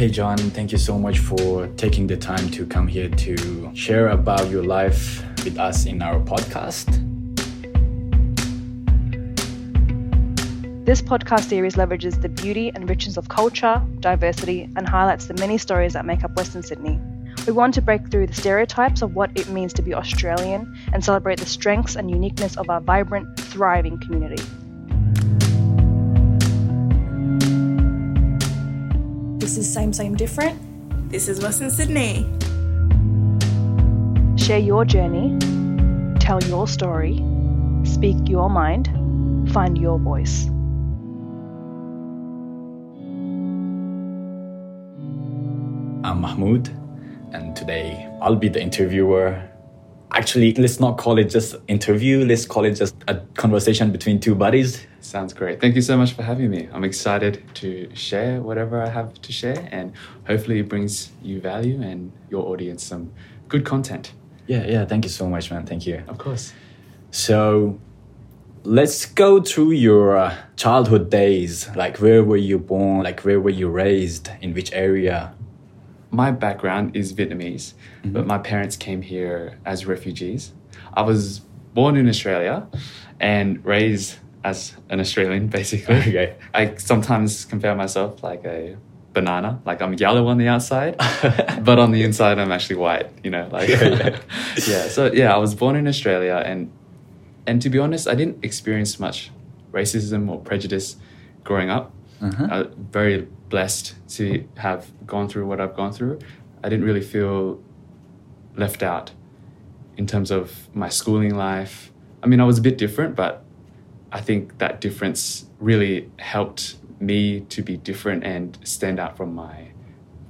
Hey, John, thank you so much for taking the time to come here to share about your life with us in our podcast. This podcast series leverages the beauty and richness of culture, diversity, and highlights the many stories that make up Western Sydney. We want to break through the stereotypes of what it means to be Australian and celebrate the strengths and uniqueness of our vibrant, thriving community. This is Same Same Different. This is Western Sydney. Share your journey, tell your story, speak your mind, find your voice. I'm Mahmoud, and today I'll be the interviewer. Actually, let's not call it just interview. Let's call it just a conversation between two buddies. Sounds great. Thank you so much for having me. I'm excited to share whatever I have to share, and hopefully, it brings you value and your audience some good content. Yeah, yeah. Thank you so much, man. Thank you. Of course. So, let's go through your uh, childhood days. Like, where were you born? Like, where were you raised? In which area? My background is Vietnamese, but my parents came here as refugees. I was born in Australia and raised as an Australian, basically. Okay. I sometimes compare myself like a banana, like I'm yellow on the outside, but on the inside I'm actually white. You know, like Yeah. So yeah, I was born in Australia, and and to be honest, I didn't experience much racism or prejudice growing up. Uh-huh. Very blessed to have gone through what I've gone through. I didn't really feel left out in terms of my schooling life. I mean, I was a bit different, but I think that difference really helped me to be different and stand out from my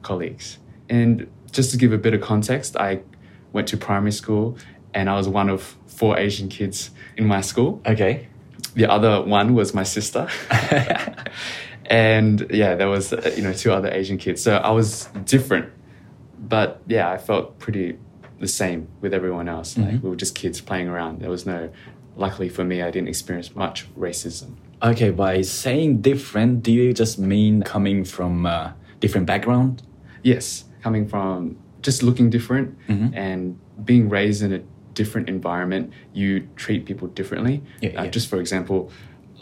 colleagues. And just to give a bit of context, I went to primary school and I was one of four Asian kids in my school. Okay. The other one was my sister. and yeah, there was uh, you know two other Asian kids. So I was different, but yeah, I felt pretty the same with everyone else. Like we were just kids playing around. There was no, luckily for me, I didn't experience much racism. Okay, by saying different, do you just mean coming from a different background? Yes, coming from just looking different Mhm. and being raised in a different environment, you treat people differently. Yeah, Uh, yeah. Just for example,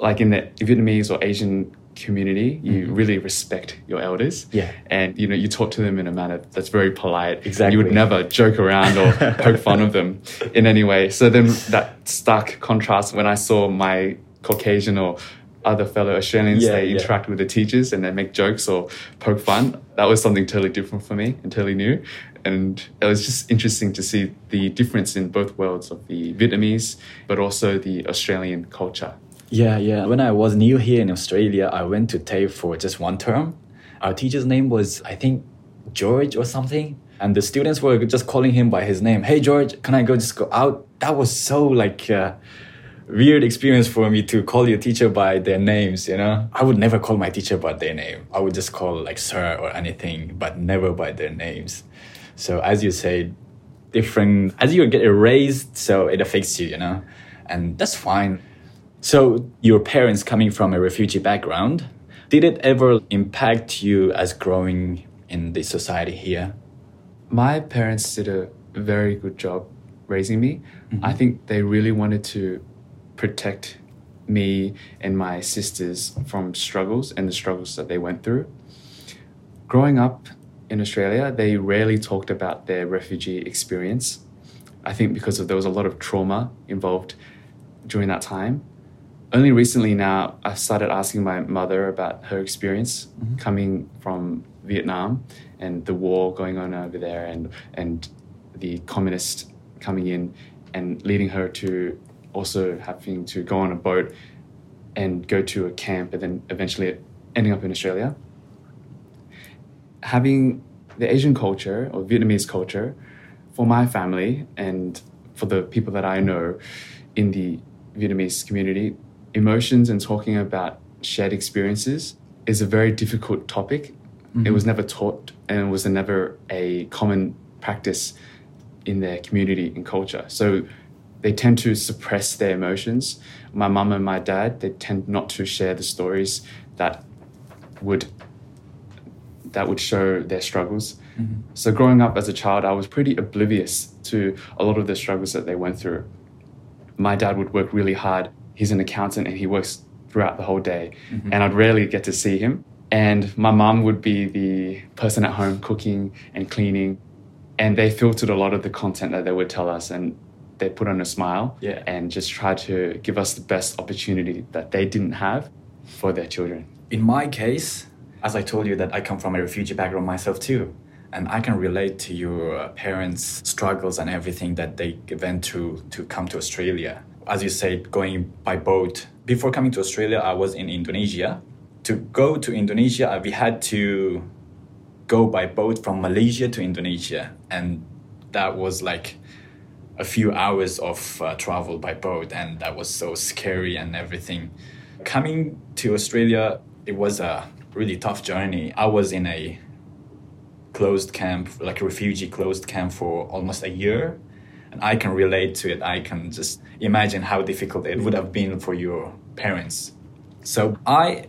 like in the Vietnamese or Asian community, you really respect your elders. Mm-hmm. Yeah. And you know, you talk to them in a manner that's very polite. Exactly. You would never joke around or poke fun of them in any way. So then that stark contrast when I saw my Caucasian or other fellow Australians, Yeah, they yeah. interact with the teachers and they make jokes or poke fun. That was something totally different for me and totally new. And it was just interesting to see the difference in both worlds of the Vietnamese, but also the Australian culture. Yeah, yeah. When I was new here in Australia, I went to TAFE for just one term. Our teacher's name was, I think, George or something. And the students were just calling him by his name. Hey, George, can I go just go out? That was so like uh, weird experience for me to call your teacher by their names, you know? I would never call my teacher by their name. I would just call like sir or anything, but never by their names. So as you say, different, as you get raised, so it affects you, you know? And that's fine. So, your parents coming from a refugee background, did it ever impact you as growing in the society here? My parents did a very good job raising me. Mm-hmm. I think they really wanted to protect me and my sisters from struggles and the struggles that they went through. Growing up in Australia, they rarely talked about their refugee experience. I think because of there was a lot of trauma involved during that time. Only recently now I've started asking my mother about her experience mm-hmm. coming from Vietnam and the war going on over there and and the communists coming in and leading her to also having to go on a boat and go to a camp and then eventually ending up in Australia. Having the Asian culture or Vietnamese culture for my family and for the people that I know in the Vietnamese community, emotions and talking about shared experiences is a very difficult topic. It was mm-hmm. never taught and it was never a common practice in their community and culture. So they tend to suppress their emotions. My mum and my dad, they tend not to share the stories that would that would show their struggles. Mm-hmm. So growing up as a child, I was pretty oblivious to a lot of the struggles that they went through. My dad would work really hard. He's an accountant and he works throughout the whole day, and I'd rarely get to see him. And my mum would be the person at home cooking and cleaning, and they filtered a lot of the content that they would tell us and they put on a smile Yeah. and just try to give us the best opportunity that they didn't have for their children. In my case, as I told you that I come from a refugee background myself too, and I can relate to your uh, parents' struggles and everything that they went through to come to Australia. As you said, going by boat. Before coming to Australia, I was in Indonesia. To go to Indonesia, uh, we had to go by boat from Malaysia to Indonesia, and that was like a few hours of uh, travel by boat, and that was so scary and everything. Coming to Australia, it was a really tough journey. I was in a closed camp, like a refugee closed camp for almost a year. And I can relate to it. I can just imagine how difficult it would have been for your parents. So I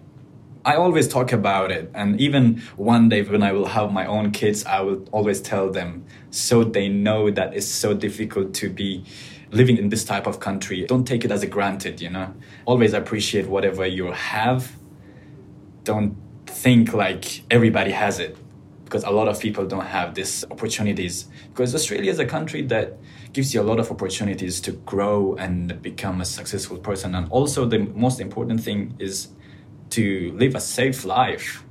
I always talk about it, and even one day when I will have my own kids, I will always tell them so they know that it's so difficult to be living in this type of country. Don't take it as a granted, you know. Always appreciate whatever you have. Don't think like everybody has it because a lot of people don't have these opportunities. Because Australia is a country that gives you a lot of opportunities to grow and become a successful person. And also, the most important thing is to live a safe life.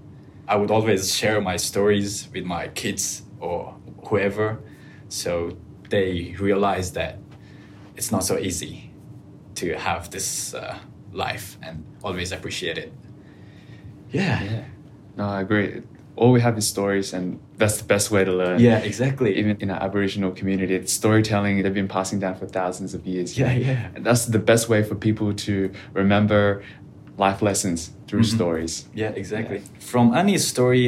I would always share my stories with my kids or whoever so they realize that it's not so easy to have this uh, life and always appreciate it. Yeah. Yeah. No, I agree. All we have is stories, and that's the best way to learn. Yeah, exactly. Even in our Aboriginal community, it's storytelling they've been passing down for thousands of years. Yeah, yeah. And that's the best way for people to remember life lessons through Mhm. stories. Yeah, exactly. From any story,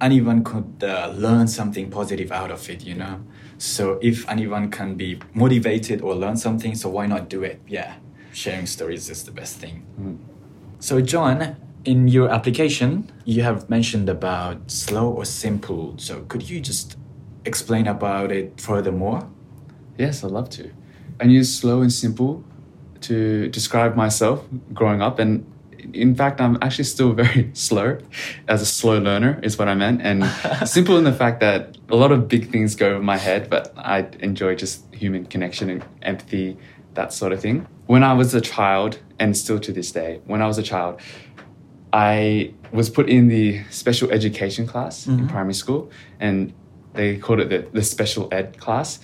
anyone could uh, learn something positive out of it, you know? So if anyone can be motivated or learn something, so why not do it? Yeah, sharing stories is the best thing. Mm. So, John, in your application, you have mentioned about slow or simple. So, could you just explain about it furthermore? Yes, I'd love to. I use slow and simple to describe myself growing up. And in fact, I'm actually still very slow as a slow learner, is what I meant. And simple in the fact that a lot of big things go over my head, but I enjoy just human connection and empathy, that sort of thing. When I was a child, and still to this day, when I was a child, I was put in the special education class in Mhm. primary school, and they called it the, the special ed class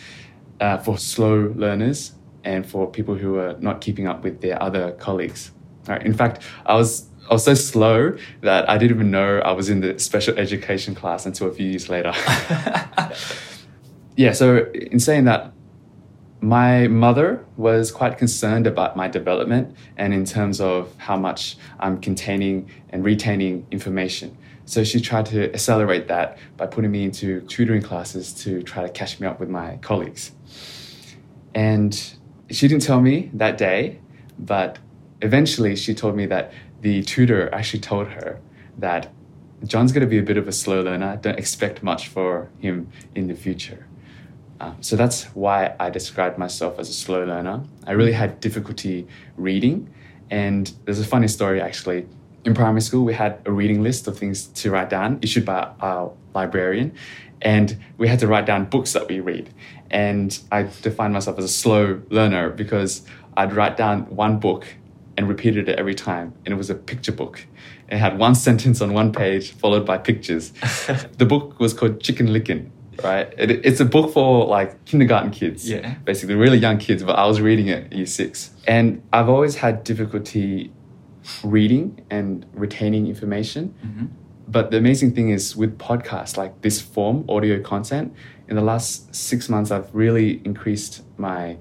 uh, for slow learners and for people who are not keeping up with their other colleagues. Right. In fact, I was I was so slow that I didn't even know I was in the special education class until a few years later. yeah. So in saying that, my mother was quite concerned about my development and in terms of how much I'm containing and retaining information. So she tried to accelerate that by putting me into tutoring classes to try to catch me up with my colleagues. And she didn't tell me that day, but eventually she told me that the tutor actually told her that John's going to be a bit of a slow learner. Don't expect much for him in the future. Um, so that's why I described myself as a slow learner. I really had difficulty reading. And there's a funny story actually. In primary school, we had a reading list of things to write down issued by our librarian. And we had to write down books that we read. And I defined myself as a slow learner because I'd write down one book and repeated it every time. And it was a picture book. It had one sentence on one page followed by pictures. the book was called Chicken Licken right? It, it's a book for like kindergarten kids, Yeah. basically really young kids. But I was reading it at year six, and I've always had difficulty reading and retaining information. Mm-hmm. But the amazing thing is with podcasts like this form, audio content, in the last six months, I've really increased my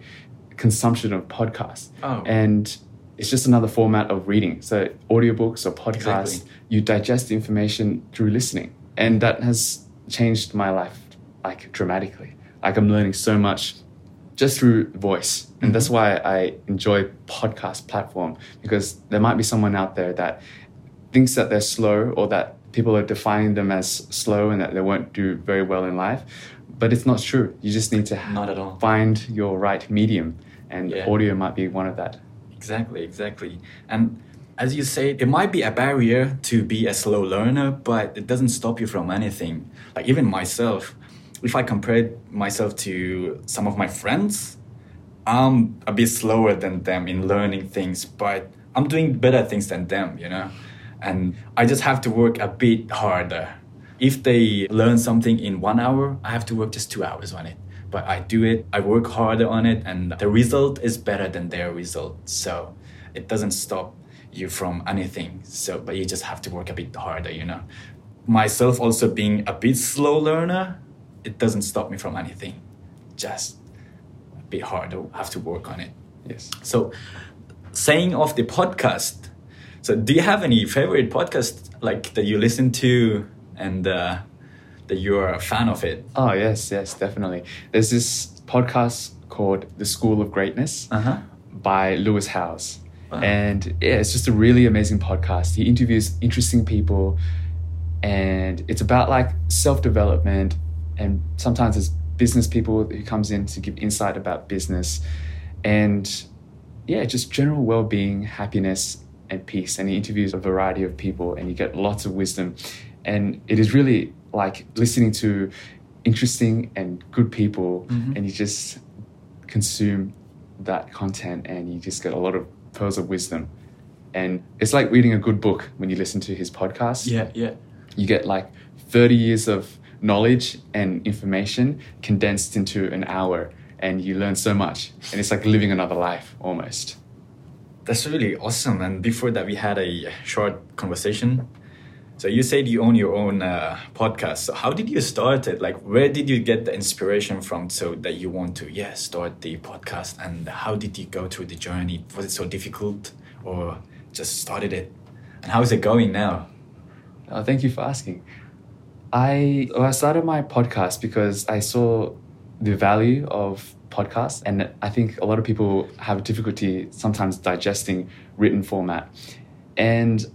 consumption of podcasts. Oh. And it's just another format of reading. So audiobooks or podcasts, Exactly. you digest information through listening. And that has changed my life like dramatically. Like I'm learning so much just through voice. And that's mm-hmm. why I enjoy podcast platform because there might be someone out there that thinks that they're slow or that people are defining them as slow and that they won't do very well in life. But it's not true. You just need to Not at all. find your right medium, and Yeah. audio might be one of that. Exactly, exactly. And as you say, it might be a barrier to be a slow learner, but it doesn't stop you from anything. Like even myself, if I compare myself to some of my friends, I'm a bit slower than them in learning things, but I'm doing better things than them, you know? And I just have to work a bit harder. If they learn something in one hour, I have to work just two hours on it. But I do it, I work harder on it, and the result is better than their result. So it doesn't stop you from anything. So, but you just have to work a bit harder, you know? Myself also being a bit slow learner, it doesn't stop me from anything. Just a bit harder, have to work on it. Yes. So, saying of the podcast, so do you have any favorite podcast like that you listen to and uh, that you're a fan of it? Oh yes, yes, definitely. There's this podcast called The School of Greatness Uh huh. by Lewis Howes. Wow. And yeah, it's just a really amazing podcast. He interviews interesting people and it's about like self-development and sometimes there's business people who comes in to give insight about business and yeah, just general well-being, happiness and peace. And he interviews a variety of people and you get lots of wisdom. And it is really like listening to interesting and good people Mhm. and you just consume that content and you just get a lot of pearls of wisdom. And it's like reading a good book when you listen to his podcast. Yeah, yeah. You get like 30 years of knowledge and information condensed into an hour and you learn so much. And it's like living another life almost. That's really awesome. And before that, we had a short conversation. So you said you own your own uh, podcast. So how did you start it? Like, where did you get the inspiration from so that you want to, yeah, start the podcast? And how did you go through the journey? Was it so difficult, or just started it? And how is it going now? Oh, thank you for asking. I well, I started my podcast because I saw the value of podcasts, and I think a lot of people have difficulty sometimes digesting written format. And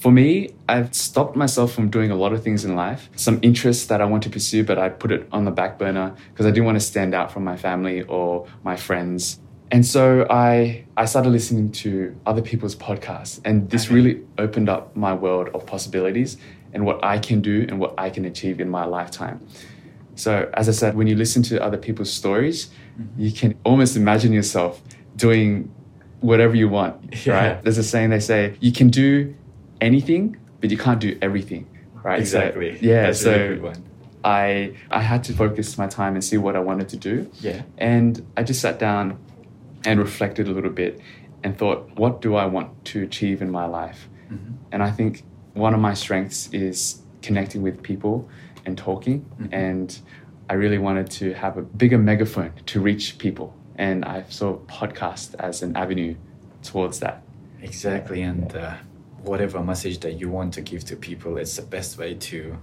for me, I've stopped myself from doing a lot of things in life. Some interests that I want to pursue, but I put it on the back burner because I didn't want to stand out from my family or my friends. And so I I started listening to other people's podcasts, and this really opened up my world of possibilities and what I can do and what I can achieve in my lifetime. So, as I said, when you listen to other people's stories, you can almost imagine yourself doing whatever you want, Yeah. right? There's a saying they say, you can do anything, but you can't do everything, right? So, Exactly. yeah, That's so really good one. I I had to focus my time and see what I wanted to do. Yeah. And I just sat down and reflected a little bit and thought, what do I want to achieve in my life? Mhm. And I think one of my strengths is connecting with people and talking. Mhm. And I really wanted to have a bigger megaphone to reach people. And I saw podcast as an avenue towards that. Exactly, and uh, whatever message that you want to give to people, it's the best way to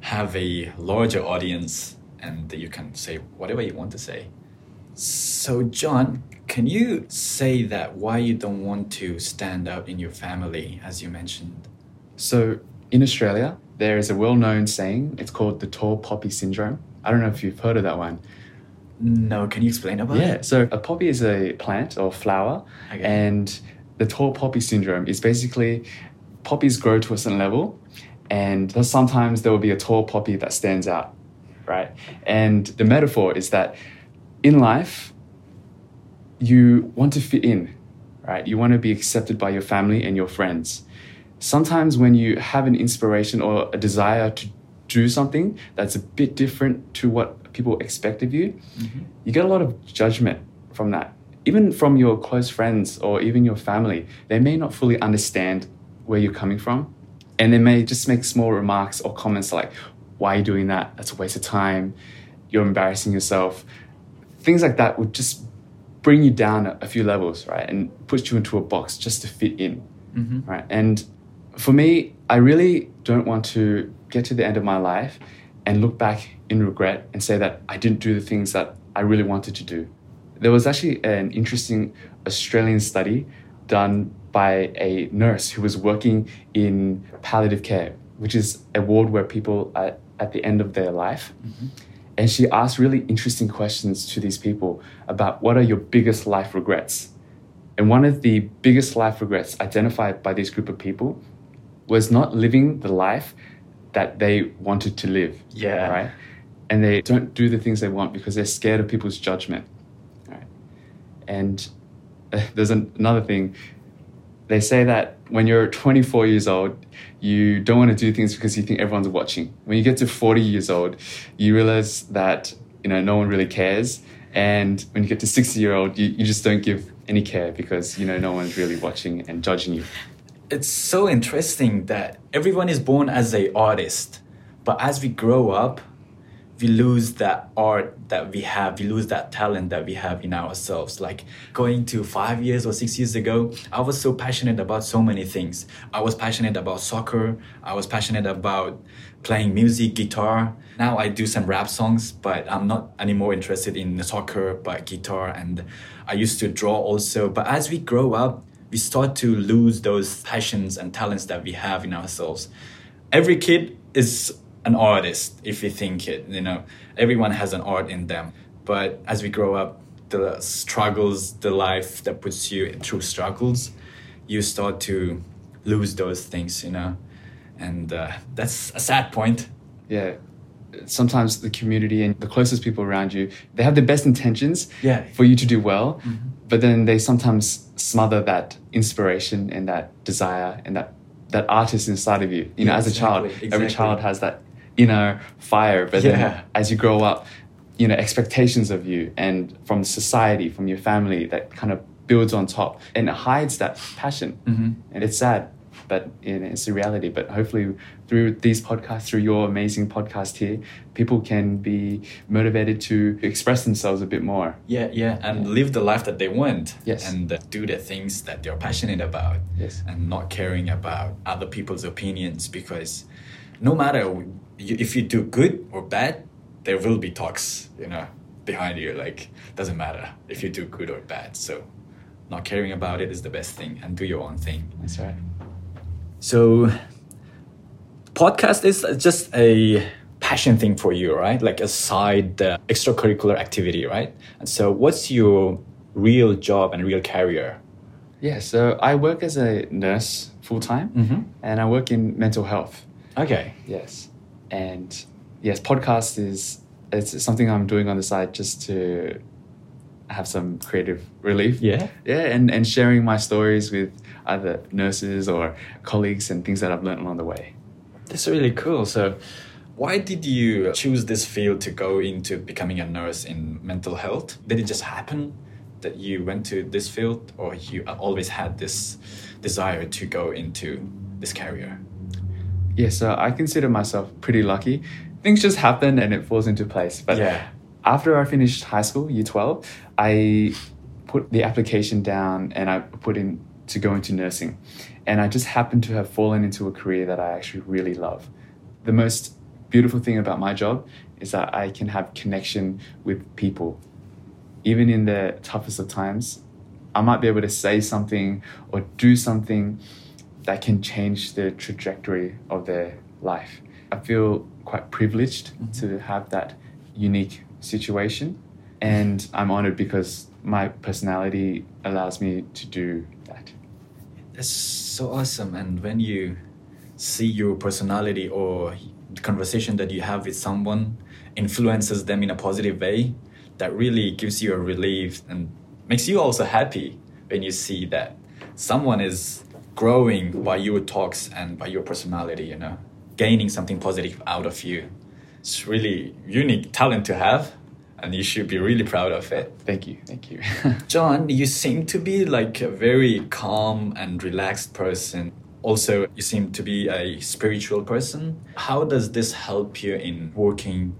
have a larger audience, and you can say whatever you want to say. So, John, can you say that why you don't want to stand out in your family, as you mentioned? So in Australia, there is a well known saying. It's called the tall poppy syndrome. I don't know if you've heard of that one. No, can you explain about Yeah, it? Yeah, so a poppy is a plant or flower, Okay. and the tall poppy syndrome is basically poppies grow to a certain level, and sometimes there will be a tall poppy that stands out, right? And the metaphor is that in life, you want to fit in, right? You want to be accepted by your family and your friends. Sometimes when you have an inspiration or a desire to do something that's a bit different to what people expect of you, you get a lot of judgment from that. Even from your close friends or even your family, they may not fully understand where you're coming from. And they may just make small remarks or comments like, why are you doing that? That's a waste of time. You're embarrassing yourself. Things like that would just bring you down a, few levels, right? And push you into a box just to fit in, Mhm. right? And for me, I really don't want to get to the end of my life and look back in regret and say that I didn't do the things that I really wanted to do. There was actually an interesting Australian study done by a nurse who was working in palliative care. which is a ward where people are at the end of their life. Mm-hmm. And she asked really interesting questions to these people about what are your biggest life regrets. And one of the biggest life regrets identified by this group of people was not living the life that they wanted to live. Yeah. Right? And they don't do the things they want because they're scared of people's judgment. Right? And uh, there's an, another thing. They say that when you're 24 years old, you don't want to do things because you think everyone's watching. When you get to 40 years old, you realize that you know no one really cares. And when you get to 60 year old, you, you just don't give any care because you know no one's really watching and judging you. It's so interesting that everyone is born as a artist but as we grow up we lose that art that we have we lose that talent that we have in ourselves. Like going to five years or six years ago i was so passionate about so many things. I was passionate about soccer. I was passionate about playing music guitar. Now i do some rap songs but i'm not anymore interested in soccer but guitar and i used to draw also. But as we grow up we start to lose those passions and talents that we have in ourselves. Every kid is an artist if you think it, you know, everyone has an art in them. But as we grow up, the struggles, the life that puts you through struggles, you start to lose those things, you know, and uh, that's a sad point. Yeah. Sometimes the community and the closest people around you, they have the best intentions Yeah. for you to do well, but then they sometimes smother that inspiration and that desire and that that artist inside of you. You know, Yeah, as a child, exactly, every child has that inner fire, but Yeah. then as you grow up, you know, expectations of you and from society, from your family, that kind of builds on top and hides that passion. Mhm. And it's sad, but it's a reality. But hopefully, through these podcasts, through your amazing podcast here, people can be motivated to express themselves a bit more. Yeah, yeah, and live the life that they want. Yes. And do the things that they're passionate about. Yes. And not caring about other people's opinions because no matter if you do good or bad, there will be talks, you know, behind you. Like, doesn't matter if you do good or bad. So, not caring about it is the best thing and do your own thing. That's right. So, podcast is just a passion thing for you, right? Like a side uh, extracurricular activity, right? And so, what's your real job and real career? Yeah. So I work as a nurse full time, Mhm. and I work in mental health. Okay. Yes. And yes, podcast is it's something I'm doing on the side just to have some creative relief. Yeah. Yeah, and, and sharing my stories with either nurses or colleagues and things that I've learned along the way. That's really cool. So, why did you choose this field to go into becoming a nurse in mental health? Did it just happen that you went to this field, or you always had this desire to go into this career? Yeah, so I consider myself pretty lucky. Things just happen and it falls into place. But Yeah. after I finished high school, year 12, I put the application down and I put in to go into nursing. And I just happened to have fallen into a career that I actually really love. The most beautiful thing about my job is that I can have connection with people. Even in the toughest of times, I might be able to say something or do something that can change the trajectory of their life. I feel quite privileged mm-hmm. to have that unique situation, and I'm honored because my personality allows me to do. That's so awesome. And when you see your personality or the conversation that you have with someone influences them in a positive way, that really gives you a relief and makes you also happy when you see that someone is growing by your talks and by your personality, you know, gaining something positive out of you. It's really unique talent to have, and you should be really proud of it. Thank you, thank you. John, you seem to be like a very calm and relaxed person. Also, you seem to be a spiritual person. How does this help you in working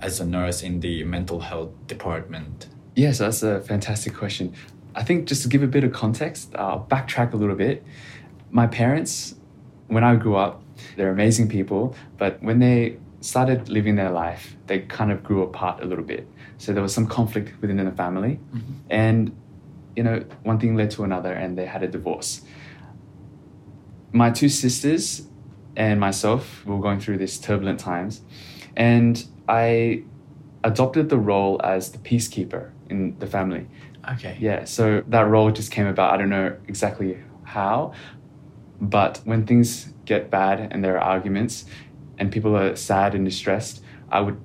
as a nurse in the mental health department? Yes, that's a fantastic question. I think just to give a bit of context, I'll backtrack a little bit. My parents, when I grew up, they're amazing people, but when they started living their life, they kind of grew apart a little bit. So there was some conflict within the family, mm-hmm. and you know, one thing led to another, and they had a divorce. My two sisters, and myself we were going through these turbulent times, and I adopted the role as the peacekeeper in the family. Okay. Yeah, so that role just came about. I don't know exactly how, but when things get bad and there are arguments and people are sad and distressed, I would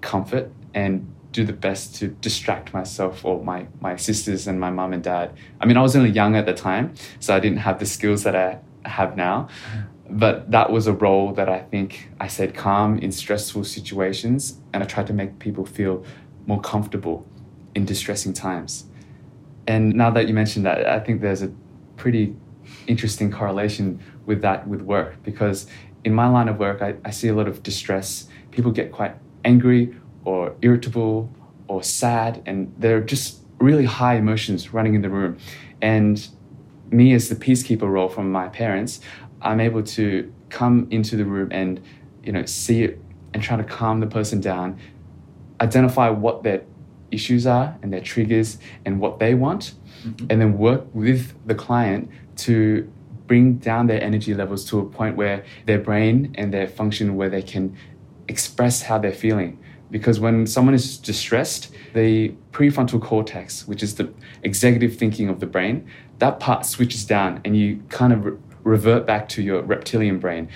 comfort and do the best to distract myself or my, my sisters and my mum and dad. I mean, I was only young at the time, so I didn't have the skills that I have now. Mm-hmm. But that was a role that I think I said calm in stressful situations, and I tried to make people feel more comfortable in distressing times. And now that you mentioned that, I think there's a pretty interesting correlation with that with work because in my line of work, I, I see a lot of distress. People get quite angry or irritable or sad, and they're just really high emotions running in the room. And me, as the peacekeeper role from my parents, I'm able to come into the room and you know see it and try to calm the person down, identify what their issues are and their triggers and what they want, mm-hmm. and then work with the client to bring down their energy levels to a point where their brain and their function where they can express how they're feeling. Because when someone is distressed, the prefrontal cortex, which is the executive thinking of the brain, that part switches down and you kind of re- revert back to your reptilian brain,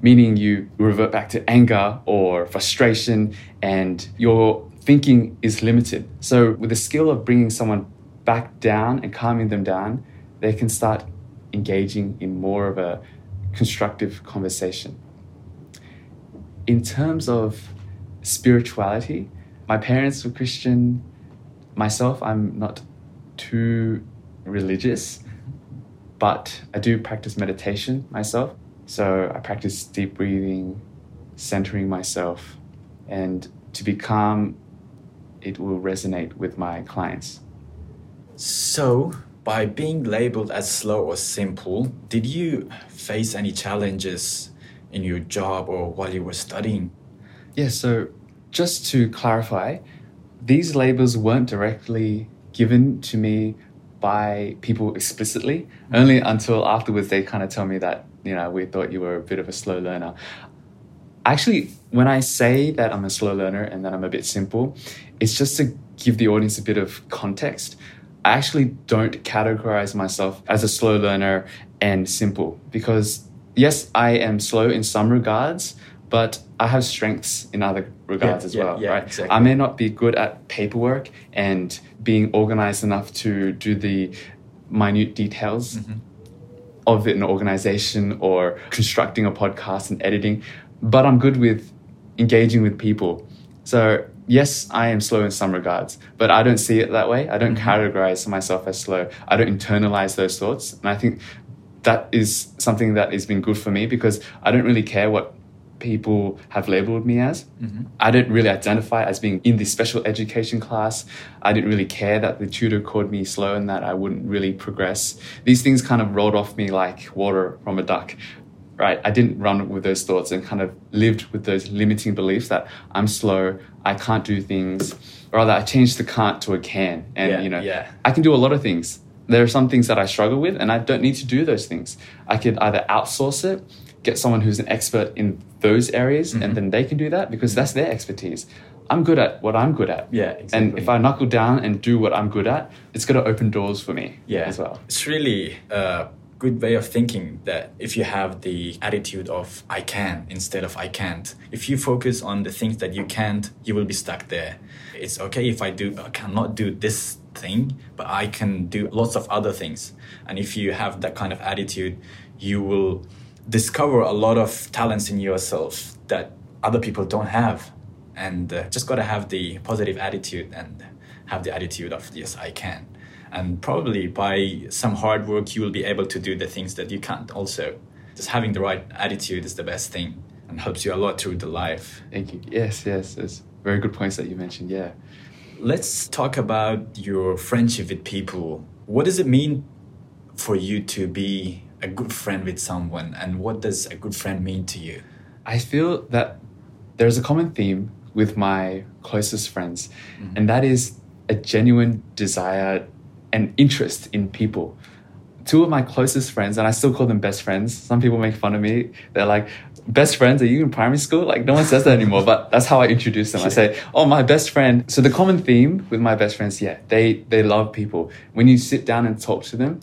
meaning you revert back to anger or frustration and your thinking is limited. So, with the skill of bringing someone back down and calming them down, they can start engaging in more of a constructive conversation. In terms of spirituality, my parents were Christian. Myself, I'm not too religious, but I do practice meditation myself. So I practice deep breathing, centering myself, and to be calm, it will resonate with my clients. So, by being labeled as slow or simple, did you face any challenges in your job or while you were studying? Yeah, so just to clarify, these labels weren't directly given to me by people explicitly, mm-hmm. only until afterwards they kind of tell me that, you know, we thought you were a bit of a slow learner. Actually, when I say that I'm a slow learner and that I'm a bit simple, it's just to give the audience a bit of context. I actually don't categorize myself as a slow learner and simple because, yes, I am slow in some regards, but I have strengths in other regards yeah, as yeah, well, yeah, right? Exactly. I may not be good at paperwork and being organized enough to do the minute details mm-hmm. of an organization or constructing a podcast and editing, but I'm good with engaging with people. So yes, I am slow in some regards, but I don't see it that way. I don't mm-hmm. categorize myself as slow. I don't internalize those thoughts. And I think that is something that has been good for me because I don't really care what people have labeled me as. Mm-hmm. I didn't really identify as being in the special education class. I didn't really care that the tutor called me slow and that I wouldn't really progress. These things kind of rolled off me like water from a duck right? I didn't run with those thoughts and kind of lived with those limiting beliefs that I'm slow, I can't do things. Or Rather, I changed the can't to a can. And, yeah, you know, yeah. I can do a lot of things. There are some things that I struggle with, and I don't need to do those things. I could either outsource it, get someone who's an expert in those areas, mm-hmm. and then they can do that because that's their expertise. I'm good at what I'm good at. Yeah, exactly. And if I knuckle down and do what I'm good at, it's going to open doors for me yeah. as well. It's really uh, good way of thinking that if you have the attitude of I can instead of I can't, if you focus on the things that you can't, you will be stuck there. It's okay if I do I cannot do this thing, but I can do lots of other things. And if you have that kind of attitude, you will discover a lot of talents in yourself that other people don't have. And uh, just got to have the positive attitude and have the attitude of yes, I can and probably by some hard work you will be able to do the things that you can't also. Just having the right attitude is the best thing and helps you a lot through the life. Thank you. Yes yes it's very good points that you mentioned yeah. Let's talk about your friendship with people. What does it mean for you to be a good friend with someone and what does a good friend mean to you? I feel that there's a common theme with my closest friends mm-hmm. and that is a genuine desire and interest in people. two of my closest friends, and I still call them best friends. Some people make fun of me. They're like, best friends, are you in primary school? Like, no one says that anymore, but that's how I introduce them. I say, oh, my best friend. So the common theme with my best friends, yeah, they, they love people. When you sit down and talk to them,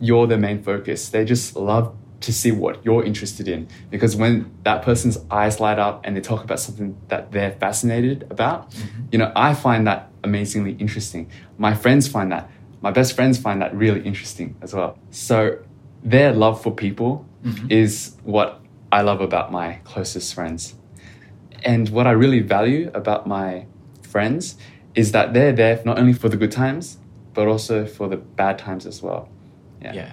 you're the main focus. They just love to see what you're interested in. Because when that person's eyes light up and they talk about something that they're fascinated about, mm-hmm. you know, I find that amazingly interesting. My friends find that. My best friends find that really interesting as well. So their love for people mm-hmm. is what I love about my closest friends. And what I really value about my friends is that they're there not only for the good times, but also for the bad times as well. Yeah. yeah.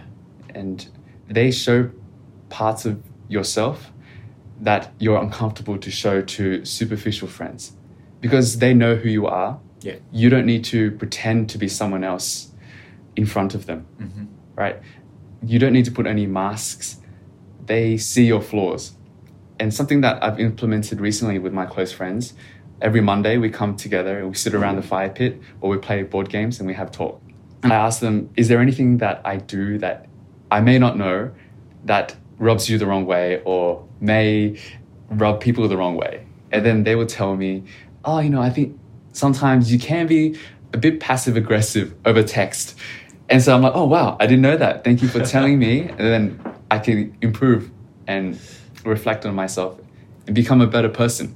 And they show parts of yourself that you're uncomfortable to show to superficial friends because they know who you are. Yeah. You don't need to pretend to be someone else in front of them, mm-hmm. right? You don't need to put any masks. They see your flaws. And something that I've implemented recently with my close friends, every Monday we come together and we sit around the fire pit or we play board games and we have talk. And I ask them, is there anything that I do that I may not know that rubs you the wrong way or may rub people the wrong way. And then they would tell me, oh, you know, I think sometimes you can be a bit passive aggressive over text. And so I'm like, oh, wow, I didn't know that. Thank you for telling me. And then I can improve and reflect on myself and become a better person.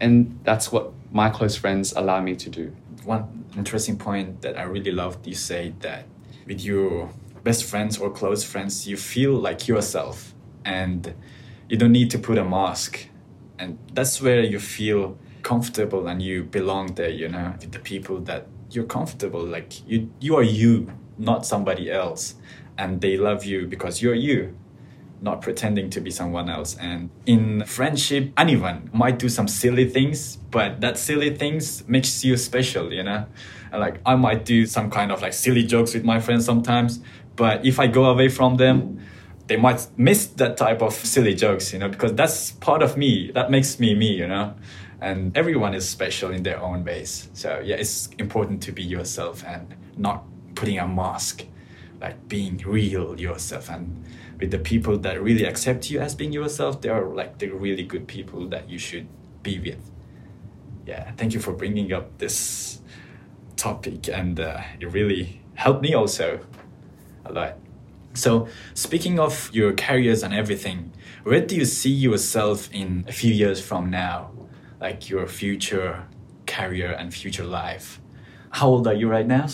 And that's what my close friends allow me to do. One interesting point that I really loved you say that with your best friends or close friends, you feel like yourself and you don't need to put a mask. And that's where you feel comfortable and you belong there, you know, with the people that you're comfortable. Like you, you are you, not somebody else. And they love you because you're you, not pretending to be someone else. And in friendship, anyone might do some silly things, but that silly things makes you special, you know? Like I might do some kind of like silly jokes with my friends sometimes, but if I go away from them, they might miss that type of silly jokes, you know, because that's part of me. That makes me me, you know. And everyone is special in their own ways. So yeah, it's important to be yourself and not putting a mask, like being real yourself. And with the people that really accept you as being yourself, they are like the really good people that you should be with. Yeah, thank you for bringing up this topic, and uh, it really helped me also a lot. So, speaking of your careers and everything, where do you see yourself in a few years from now? Like your future career and future life? How old are you right now?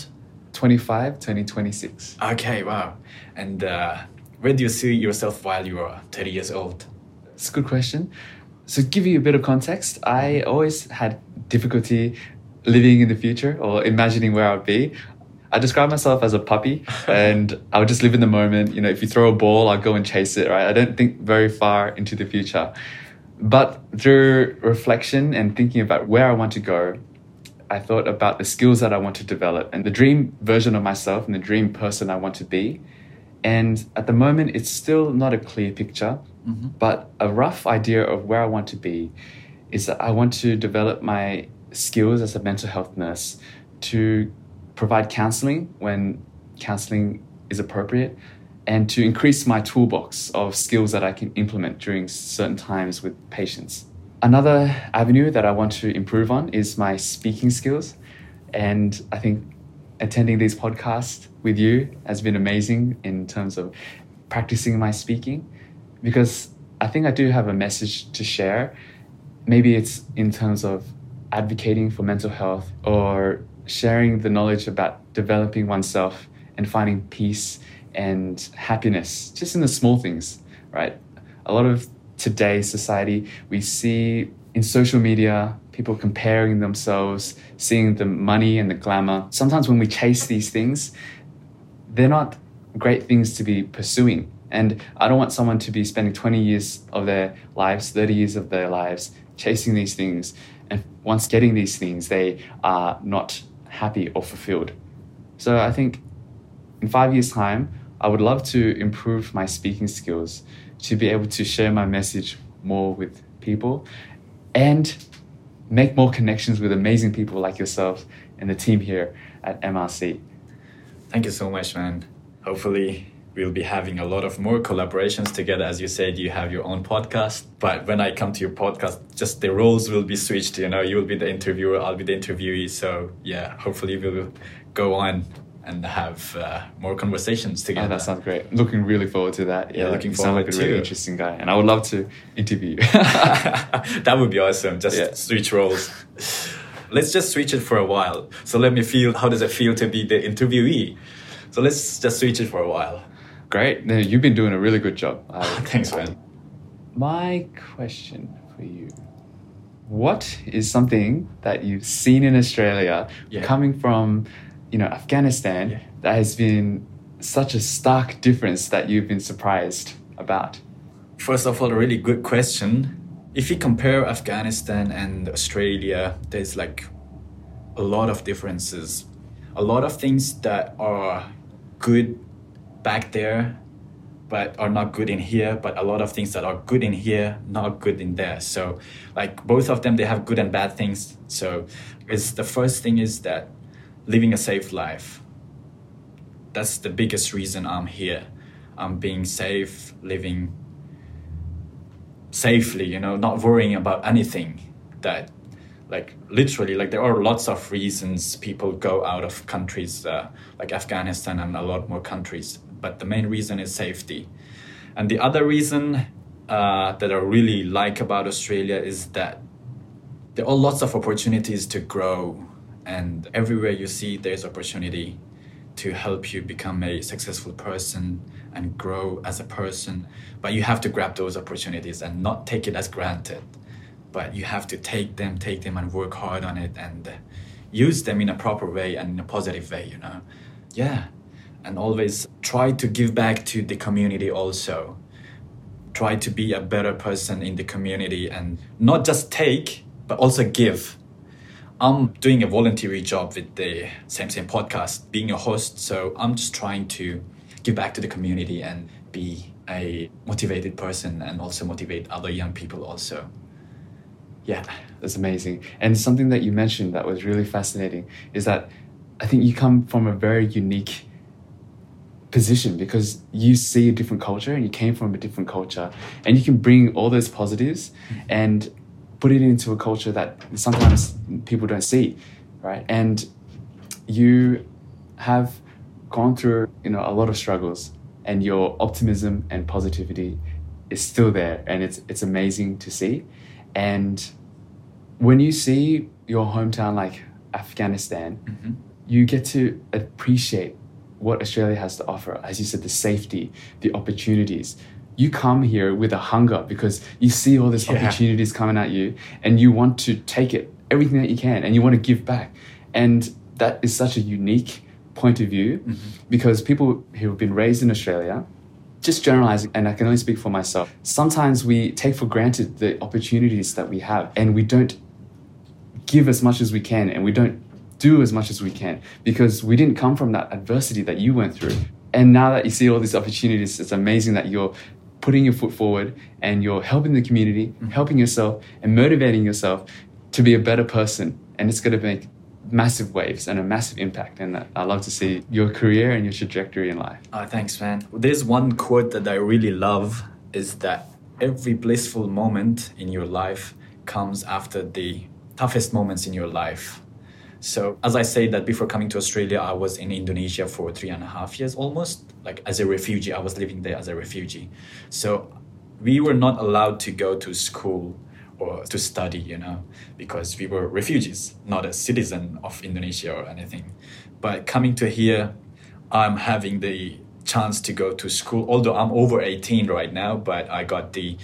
25, turning 26. Okay, wow. And uh, where do you see yourself while you are 30 years old? It's a good question. So, to give you a bit of context, I always had difficulty living in the future or imagining where I'd be. I describe myself as a puppy and I would just live in the moment. You know, if you throw a ball, I'll go and chase it, right? I don't think very far into the future. But through reflection and thinking about where I want to go, I thought about the skills that I want to develop and the dream version of myself and the dream person I want to be. And at the moment, it's still not a clear picture, mm-hmm. but a rough idea of where I want to be is that I want to develop my skills as a mental health nurse to provide counseling when counseling is appropriate, and to increase my toolbox of skills that I can implement during certain times with patients. Another avenue that I want to improve on is my speaking skills. And I think attending these podcasts with you has been amazing in terms of practicing my speaking because I think I do have a message to share. Maybe it's in terms of advocating for mental health or sharing the knowledge about developing oneself and finding peace and happiness just in the small things, right? A lot of today's society, we see in social media people comparing themselves, seeing the money and the glamour. Sometimes when we chase these things, they're not great things to be pursuing. And I don't want someone to be spending 20 years of their lives, 30 years of their lives chasing these things. And once getting these things, they are not happy or fulfilled. So I think in five years' time, I would love to improve my speaking skills to be able to share my message more with people and make more connections with amazing people like yourself and the team here at MRC. Thank you so much, man. Hopefully, we'll be having a lot of more collaborations together. As you said, you have your own podcast. But when I come to your podcast, just the roles will be switched. You know, you will be the interviewer, I'll be the interviewee. So yeah, hopefully we'll go on and have uh, more conversations Oh, together. that sounds great. Looking really forward to that. Yeah, looking you sound forward like a really interesting guy, and I would love to interview you. that would be awesome. Just Yeah. switch roles. Let's just switch it for a while. So let me feel how does it feel to be the interviewee? So let's just switch it for a while. great. No, you've been doing a really good job. Thanks, man. My question for you What is something that you've seen in Australia Yeah. coming from, you know, Afghanistan Yeah. that has been such a stark difference that you've been surprised about? First of all, a really good question. If you compare Afghanistan and Australia, there's like a lot of differences. A lot of things that are good back there, but are not good in here, but a lot of things that are good in here, not good in there. So, like both of them, they have good and bad things. So, it's the first thing is that living a safe life. That's the biggest reason I'm here. I'm being safe, living safely, you know, not worrying about anything that like literally like there are lots of reasons people go out of countries uh, like afghanistan and a lot more countries but the main reason is safety and the other reason uh, that i really like about australia is that there are lots of opportunities to grow and everywhere you see there's opportunity to help you become a successful person and grow as a person. But you have to grab those opportunities and not take it as granted. But you have to take them take them and work hard on it and use them in a proper way and in a positive way you know? Yeah. And always try to give back to the community also. Try to be a better person in the community and not just take but also give i'm doing a voluntary job with the same same podcast being a host so i'm just trying to give back to the community and be a motivated person and also motivate other young people also yeah That's amazing. And something that you mentioned that was really fascinating is that I think you come from a very unique position because you see a different culture and you came from a different culture and you can bring all those positives mm. and put it into a culture that sometimes people don't see, right? And you have gone through, you know, a lot of struggles and your optimism and positivity is still there and it's it's amazing to see. And when you see your hometown like Afghanistan, Mhm. you get to appreciate what Australia has to offer. As you said, the safety, the opportunities. You come here with a hunger because you see all these Yeah. opportunities coming at you and you want to take it, everything that you can, and you want to give back. And that is such a unique point of view mm-hmm. because people who have been raised in Australia, just generalizing, and I can only speak for myself, sometimes we take for granted the opportunities that we have and we don't give as much as we can and we don't do as much as we can because we didn't come from that adversity that you went through. And now that you see all these opportunities, it's amazing that you're putting your foot forward and you're helping the community, mm. helping yourself, and motivating yourself to be a better person. And it's going to make massive waves and a massive impact. And I love to see your career and your trajectory in life. Oh, thanks, man. There's one quote that I really love is that every blissful moment in your life comes after the toughest moments in your life. So, as I say that before coming to Australia, I was in Indonesia for three and a half years almost, like as a refugee. I was living there as a refugee. So, we were not allowed to go to school or to study, you know, because we were refugees, not a citizen of Indonesia or anything. But coming to here, I'm having the chance to go to school, although I'm over 18 right now, but I got the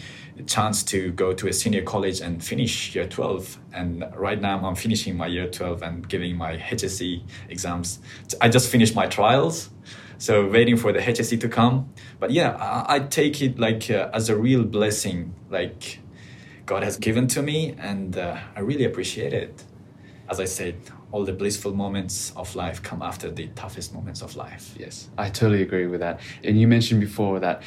chance to go to a senior college and finish year 12. And right now I'm finishing my year 12 and giving my HSC exams. I just finished my trials. So waiting for the HSC to come. But yeah, I, I take it like uh, as a real blessing, like God has given to me, and uh, I really appreciate it. As I said, all the blissful moments of life come after the toughest moments of life. Yes, I totally agree with that. And you mentioned before that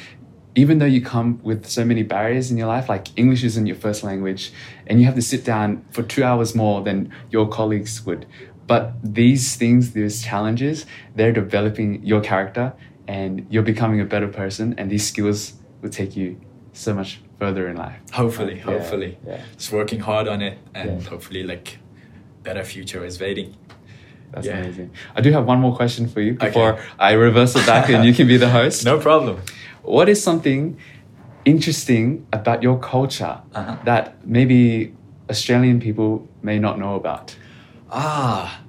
even though you come with so many barriers in your life, like English isn't your first language, and you have to sit down for two hours more than your colleagues would. But these things, these challenges, they're developing your character and you're becoming a better person, and these skills will take you so much further in life. Hopefully, Yeah, hopefully. yeah. Just working hard on it and Yeah. hopefully like better future is waiting. That's Yeah. amazing. I do have one more question for you Okay. before I reverse it back and you can be the host. No problem. What is something interesting about your culture Uh-huh. that maybe Australian people may not know about? Ah,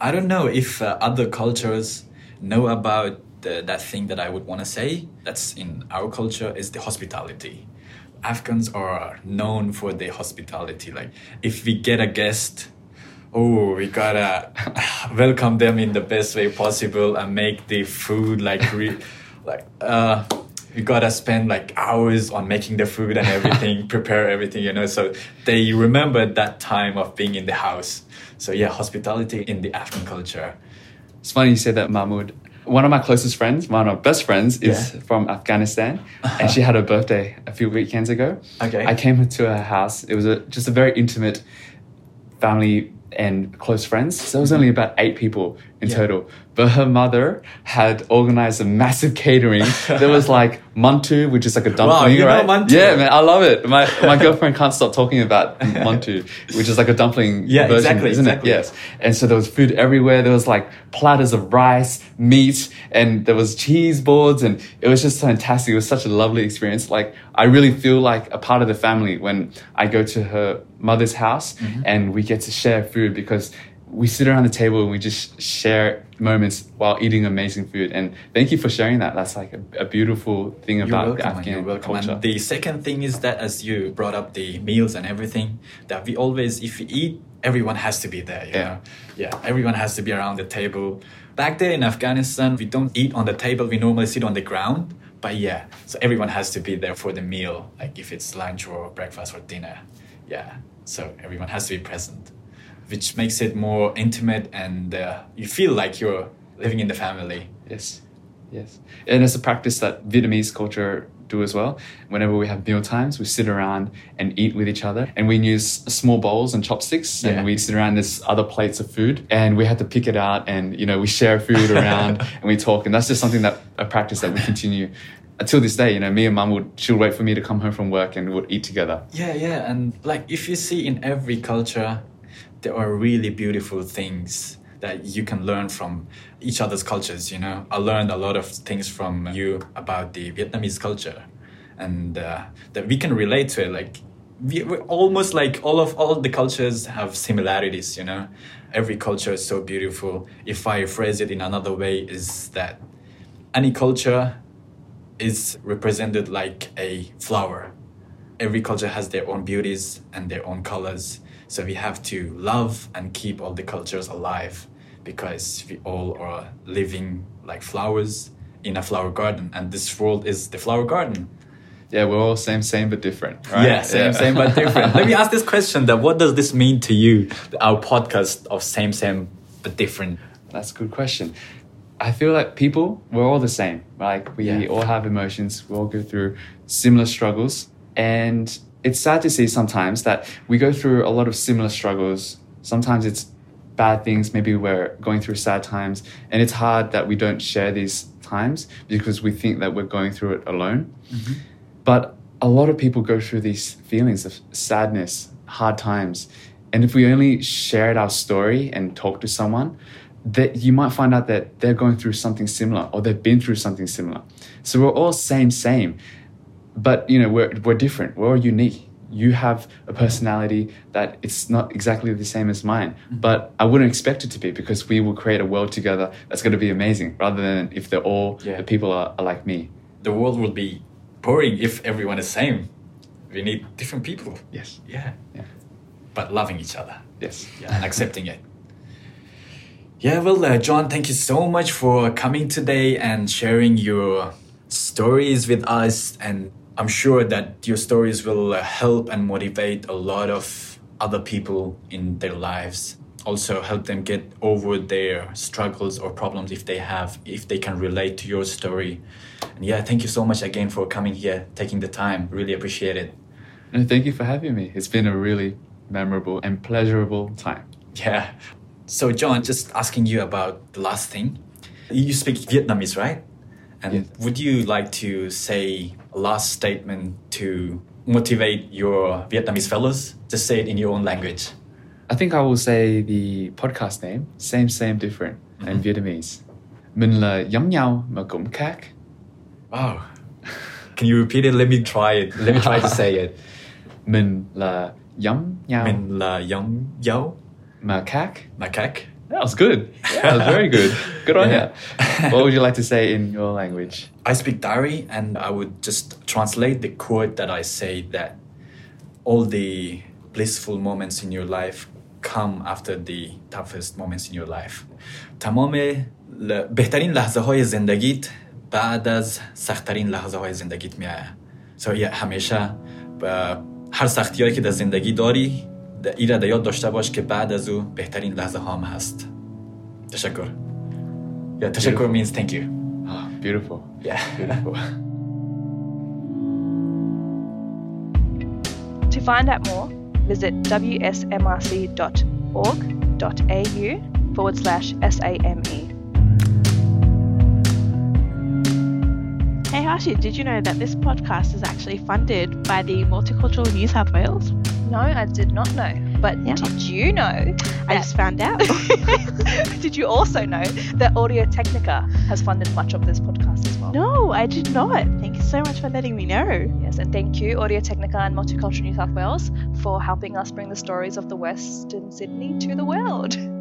I don't know if uh, other cultures know about the, that thing that I would want to say. That's in our culture is the hospitality. Afghans are known for their hospitality. Like if we get a guest, oh, we gotta welcome them in the best way possible and make the food like re- like uh we gotta spend like hours on making the food and everything, prepare everything, you know. So they remember that time of being in the house. So yeah, hospitality in the Afghan culture. It's funny you said that, Mahmoud. One of my closest friends, one of my best friends, is Yeah. from Afghanistan, and she had her birthday a few weekends ago. Okay. I came to her house. It was a, just a very intimate family and close friends. So it was only about eight people in Yeah. total. But her mother had organized a massive catering. there was like mantu, which is like a dumpling, you know right? mantu? Yeah, man, I love it. My my girlfriend can't stop talking about mantu, which is like a dumpling Yeah, version, exactly, isn't exactly. it? Yes. And so there was food everywhere. There was like platters of rice, meat, and there was cheese boards, and it was just fantastic. It was such a lovely experience. Like I really feel like a part of the family when I go to her mother's house Mm-hmm. and we get to share food because we sit around the table and we just share moments while eating amazing food. And thank you for sharing that. That's like a, a beautiful thing about welcome, the Afghan culture. And the second thing is that as you brought up the meals and everything, that we always, if we eat, everyone has to be there. You Yeah. know? yeah, everyone has to be around the table. Back there in Afghanistan, we don't eat on the table. We normally sit on the ground. But yeah, so everyone has to be there for the meal, like if it's lunch or breakfast or dinner. Yeah, so everyone has to be present, which makes it more intimate and uh, you feel like you're living in the family. Yes, yes. And it's a practice that Vietnamese culture do as well. Whenever we have meal times, we sit around and eat with each other. And we use small bowls and chopsticks Yeah. and we sit around this other plates of food and we have to pick it out and, you know, we share food around and we talk. And that's just something that, a practice that we continue until this day. You know, me and mum would, she'll wait for me to come home from work and we'd eat together. Yeah, yeah, and like if you see in every culture, there are really beautiful things that you can learn from each other's cultures. You know, I learned a lot of things from you about the Vietnamese culture, and uh, that we can relate to it. Like we, almost like all of all the cultures have similarities. You know, every culture is so beautiful. If I phrase it in another way, is that any culture is represented like a flower every culture has their own beauties and their own colors. So we have to love and keep all the cultures alive because we all are living like flowers in a flower garden, and this world is the flower garden. Yeah, we're all same, same, but different, right? Yeah, same, same, but different. Let me ask this question: that what does this mean to you? Our podcast of same, same, but different. That's a good question. I feel like people, we're all the same. Like we Yeah. all have emotions. We all go through similar struggles. And it's sad to see sometimes that we go through a lot of similar struggles. Sometimes it's bad things. Maybe we're going through sad times. And it's hard that we don't share these times because we think that we're going through it alone. Mm-hmm. But a lot of people go through these feelings of sadness, hard times. And if we only shared our story and talked to someone, that you might find out that they're going through something similar or they've been through something similar. So we're all same, same. But you know, we're we're different. We're all unique. You have a personality that it's not exactly the same as mine, but I wouldn't expect it to be because we will create a world together that's going to be amazing. Rather than if they're all Yeah. the people are, are like me. The world will be boring if everyone is same. We need different people. Yes. Yeah, Yeah. but loving each other. Yes. yeah, and accepting it. Yeah, well, uh, John, thank you so much for coming today and sharing your stories with us. And I'm sure that your stories will uh, help and motivate a lot of other people in their lives. Also, help them get over their struggles or problems if they have, if they can relate to your story. And yeah, thank you so much again for coming here, taking the time. Really appreciate it. And thank you for having me. It's been a really memorable and pleasurable time. Yeah. So, John, just asking you about the last thing. You speak Vietnamese, right? And Yes. would you like to say a last statement to motivate your Vietnamese fellows? Just say it in your own language. I think I will say the podcast name, same, same, different, in Mhm. Vietnamese. Mình là giống nhau mà cũng khác. Wow. Can you repeat it? Let me try it. Let me try to say it. Mình là giống nhau Mình là giống dấu mà khác. macaque. That was good. That was very good. Good on Yeah. you. What would you like to say in your language? I speak Dari and I would just translate the quote that I say that all the blissful moments in your life come after the toughest moments in your life. تمام ل... بهترین لحظه های زندگیت بعد از سختترین لحظه های زندگیت میآید. So yeah, همیشه با هر سختی هایی که در زندگی داری د- این را در یاد داشته باش که بعد از او بهترین لحظه ها هم هست. تشکر. Yeah, تشکر Beautiful. means thank you. Oh, beautiful. Yeah. Beautiful. To find out more, visit wsmrc.org.au forward slash SAME. Hey Hashi, did you know that this podcast is actually funded by the Multicultural New South Wales? No, I did not know. But Yeah. did you know? I just found out. did you also know that Audio Technica has funded much of this podcast as well? no, I did not. Thank you so much for letting me know. Yes, and thank you, Audio Technica and Multicultural New South Wales, for helping us bring the stories of the Western Sydney to the world.